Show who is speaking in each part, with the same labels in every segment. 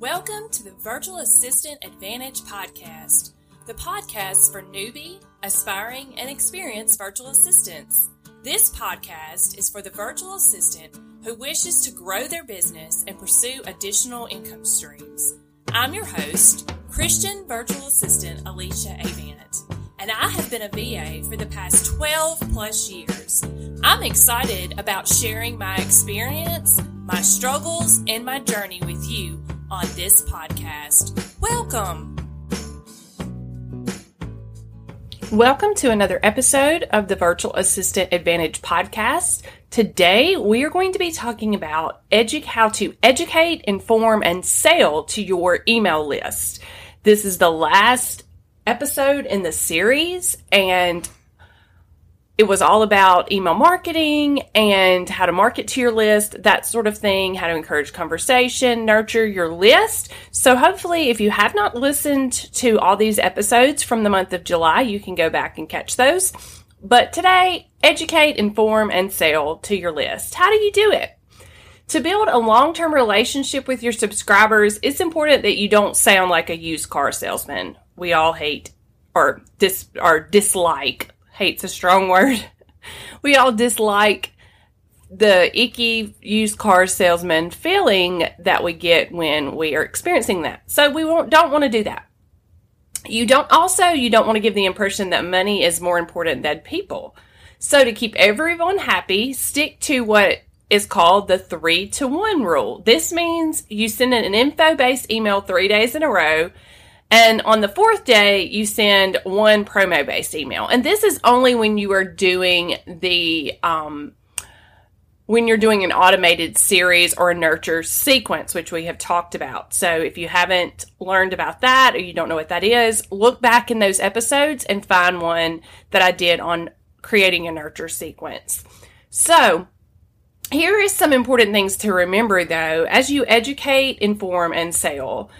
Speaker 1: Welcome to the Virtual Assistant Advantage podcast, the podcast for newbie, aspiring, and experienced virtual assistants. This podcast is for the virtual assistant who wishes to grow their business and pursue additional income streams. I'm your host, Christian virtual assistant Alicia Avant, and I have been a VA for the past 12 plus years. I'm excited about sharing my experience, my struggles, and my journey with you on this podcast. Welcome. Welcome to another episode of the Virtual Assistant Advantage podcast. Today, we are going to be talking about edu- how to educate, inform, and sell to your email list. This is the last episode in the series, and it was all about email marketing and how to market to your list, that sort of thing, how to encourage conversation, nurture your list. So, hopefully, if you have not listened to all these episodes from the month of July, you can go back and catch those. But today, educate, inform, and sell to your list. How do you do it? To build a long term relationship with your subscribers, it's important that you don't sound like a used car salesman. We all hate or dis or dislike hate's a strong word. we all dislike the icky used car salesman feeling that we get when we are experiencing that. So we don't want to do that. You don't also you don't want to give the impression that money is more important than people. So to keep everyone happy, stick to what is called the 3 to 1 rule. This means you send an info-based email 3 days in a row and on the fourth day, you send one promo based email. And this is only when you are doing the, um, when you're doing an automated series or a nurture sequence, which we have talked about. So if you haven't learned about that or you don't know what that is, look back in those episodes and find one that I did on creating a nurture sequence. So here is some important things to remember though as you educate, inform, and sell.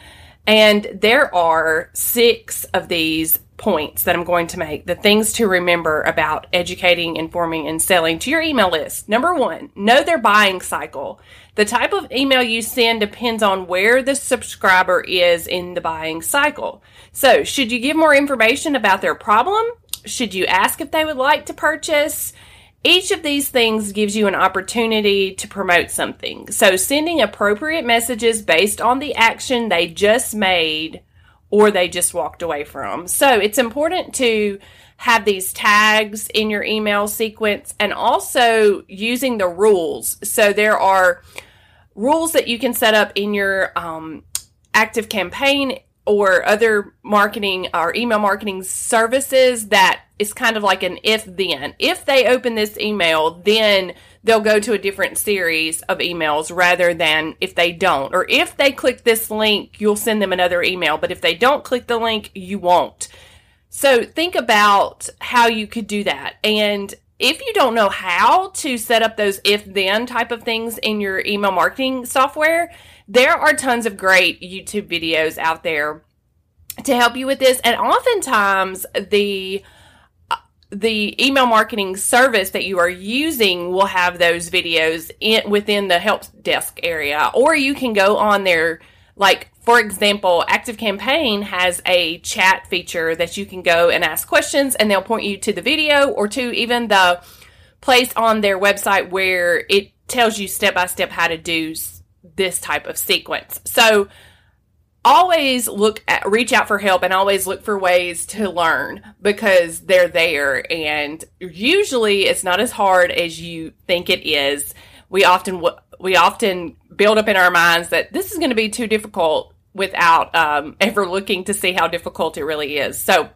Speaker 1: And there are six of these points that I'm going to make, the things to remember about educating, informing, and selling to your email list. Number one, know their buying cycle. The type of email you send depends on where the subscriber is in the buying cycle. So, should you give more information about their problem? Should you ask if they would like to purchase? Each of these things gives you an opportunity to promote something. So, sending appropriate messages based on the action they just made or they just walked away from. So, it's important to have these tags in your email sequence and also using the rules. So, there are rules that you can set up in your um, active campaign or other marketing or email marketing services that is kind of like an if then. If they open this email, then they'll go to a different series of emails rather than if they don't. Or if they click this link, you'll send them another email. But if they don't click the link, you won't. So think about how you could do that. And if you don't know how to set up those if then type of things in your email marketing software, there are tons of great YouTube videos out there to help you with this. And oftentimes the the email marketing service that you are using will have those videos in, within the help desk area, or you can go on there. Like, for example, Active Campaign has a chat feature that you can go and ask questions, and they'll point you to the video or to even the place on their website where it tells you step by step how to do this type of sequence. So always look at, reach out for help and always look for ways to learn because they're there and usually it's not as hard as you think it is. We often we often build up in our minds that this is going to be too difficult without um, ever looking to see how difficult it really is. So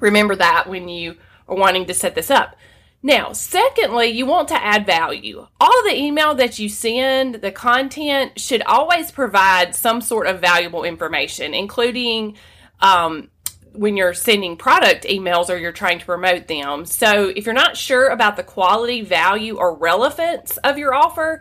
Speaker 1: remember that when you are wanting to set this up. Now, secondly, you want to add value. All the email that you send, the content should always provide some sort of valuable information, including um, when you're sending product emails or you're trying to promote them. So, if you're not sure about the quality, value, or relevance of your offer,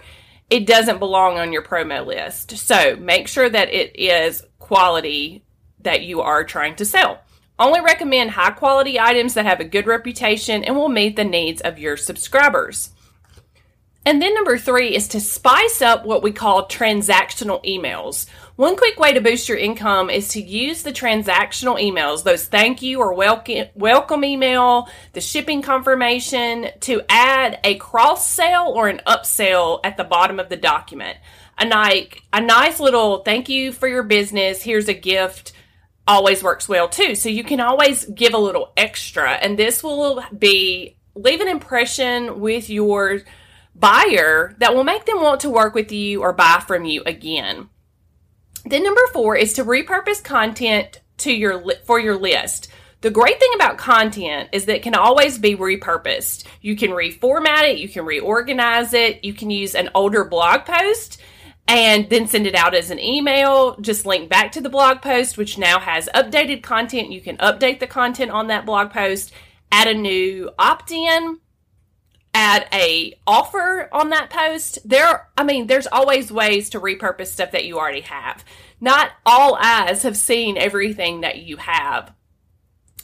Speaker 1: it doesn't belong on your promo list. So, make sure that it is quality that you are trying to sell. Only recommend high quality items that have a good reputation and will meet the needs of your subscribers. And then number three is to spice up what we call transactional emails. One quick way to boost your income is to use the transactional emails, those thank you or welcome, welcome email, the shipping confirmation, to add a cross sale or an upsell at the bottom of the document. A, like, a nice little thank you for your business, here's a gift always works well too. So you can always give a little extra, and this will be leave an impression with your buyer that will make them want to work with you or buy from you again. Then number 4 is to repurpose content to your for your list. The great thing about content is that it can always be repurposed. You can reformat it, you can reorganize it, you can use an older blog post and then send it out as an email. Just link back to the blog post, which now has updated content. You can update the content on that blog post, add a new opt in add a offer on that post there i mean there's always ways to repurpose stuff that you already have not all eyes have seen everything that you have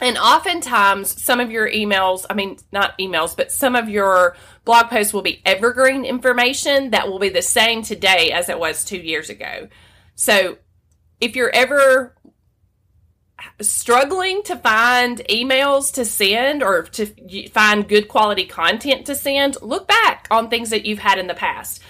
Speaker 1: and oftentimes some of your emails i mean not emails but some of your blog posts will be evergreen information that will be the same today as it was two years ago so if you're ever struggling to find emails to send or to find good quality content to send, look back on things that you've had in the past.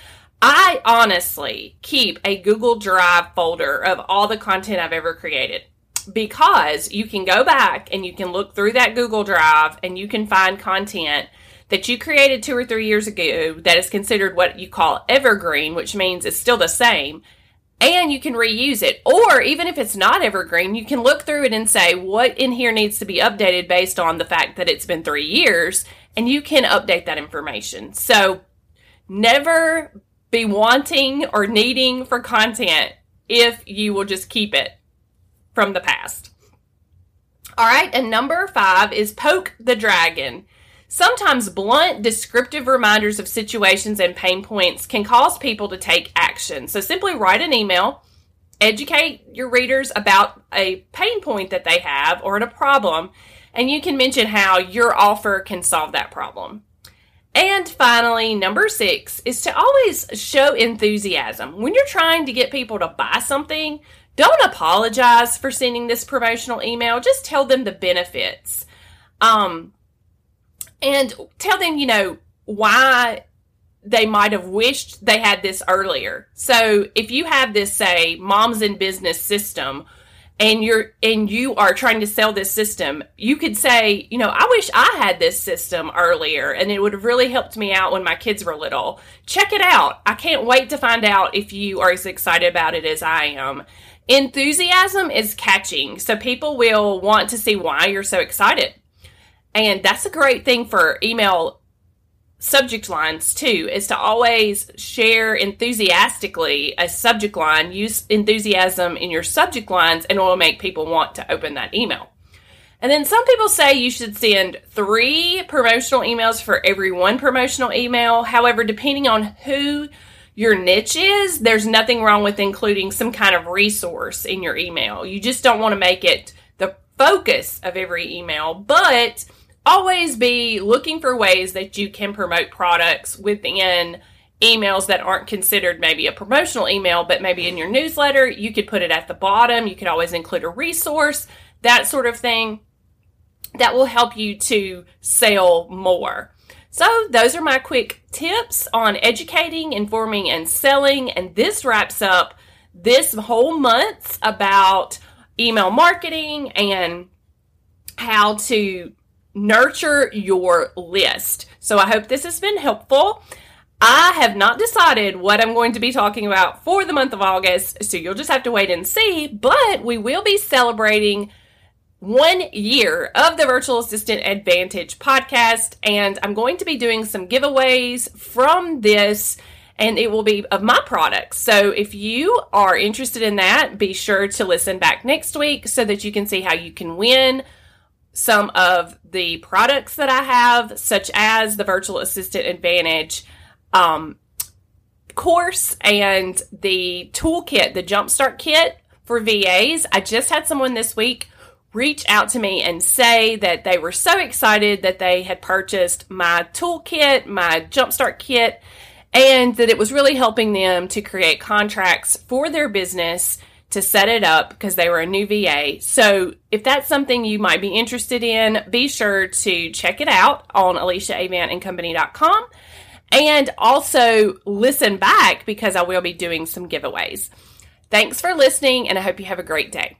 Speaker 1: I honestly keep a Google Drive folder of all the content I've ever created because you can go back and you can look through that Google Drive and you can find content that you created two or three years ago that is considered what you call evergreen, which means it's still the same and you can reuse it. Or even if it's not evergreen, you can look through it and say what in here needs to be updated based on the fact that it's been three years, and you can update that information. So never be wanting or needing for content if you will just keep it from the past. All right, and number five is poke the dragon. Sometimes blunt, descriptive reminders of situations and pain points can cause people to take action. So simply write an email, educate your readers about a pain point that they have or a problem, and you can mention how your offer can solve that problem. And finally, number six is to always show enthusiasm. When you're trying to get people to buy something, don't apologize for sending this promotional email. Just tell them the benefits. Um, and tell them, you know, why they might have wished they had this earlier. So if you have this, say, moms in business system, and you're and you are trying to sell this system, you could say, you know, I wish I had this system earlier and it would have really helped me out when my kids were little. Check it out. I can't wait to find out if you are as excited about it as I am. Enthusiasm is catching, so people will want to see why you're so excited. And that's a great thing for email subject lines too, is to always share enthusiastically a subject line. Use enthusiasm in your subject lines and it will make people want to open that email. And then some people say you should send three promotional emails for every one promotional email. However, depending on who your niche is, there's nothing wrong with including some kind of resource in your email. You just don't want to make it the focus of every email, but always be looking for ways that you can promote products within emails that aren't considered maybe a promotional email, but maybe in your newsletter. You could put it at the bottom. You could always include a resource, that sort of thing that will help you to sell more. So, those are my quick tips on educating, informing, and selling. And this wraps up this whole month about email marketing and how to nurture your list. So I hope this has been helpful. I have not decided what I'm going to be talking about for the month of August, so you'll just have to wait and see. But we will be celebrating one year of the Virtual Assistant Advantage podcast, and I'm going to be doing some giveaways from this, and it will be of my products. So if you are interested in that, be sure to listen back next week so that you can see how you can win some of the products that I have, such as the Virtual Assistant Advantage um, course and the toolkit, the Jumpstart Kit for VAs. I just had someone this week reach out to me and say that they were so excited that they had purchased my toolkit, my Jumpstart Kit, and that it was really helping them to create contracts for their business to set it up because they were a new VA. So if that's something you might be interested in, be sure to check it out on aliciaavantandcompany.com and also listen back because I will be doing some giveaways. Thanks for listening and I hope you have a great day.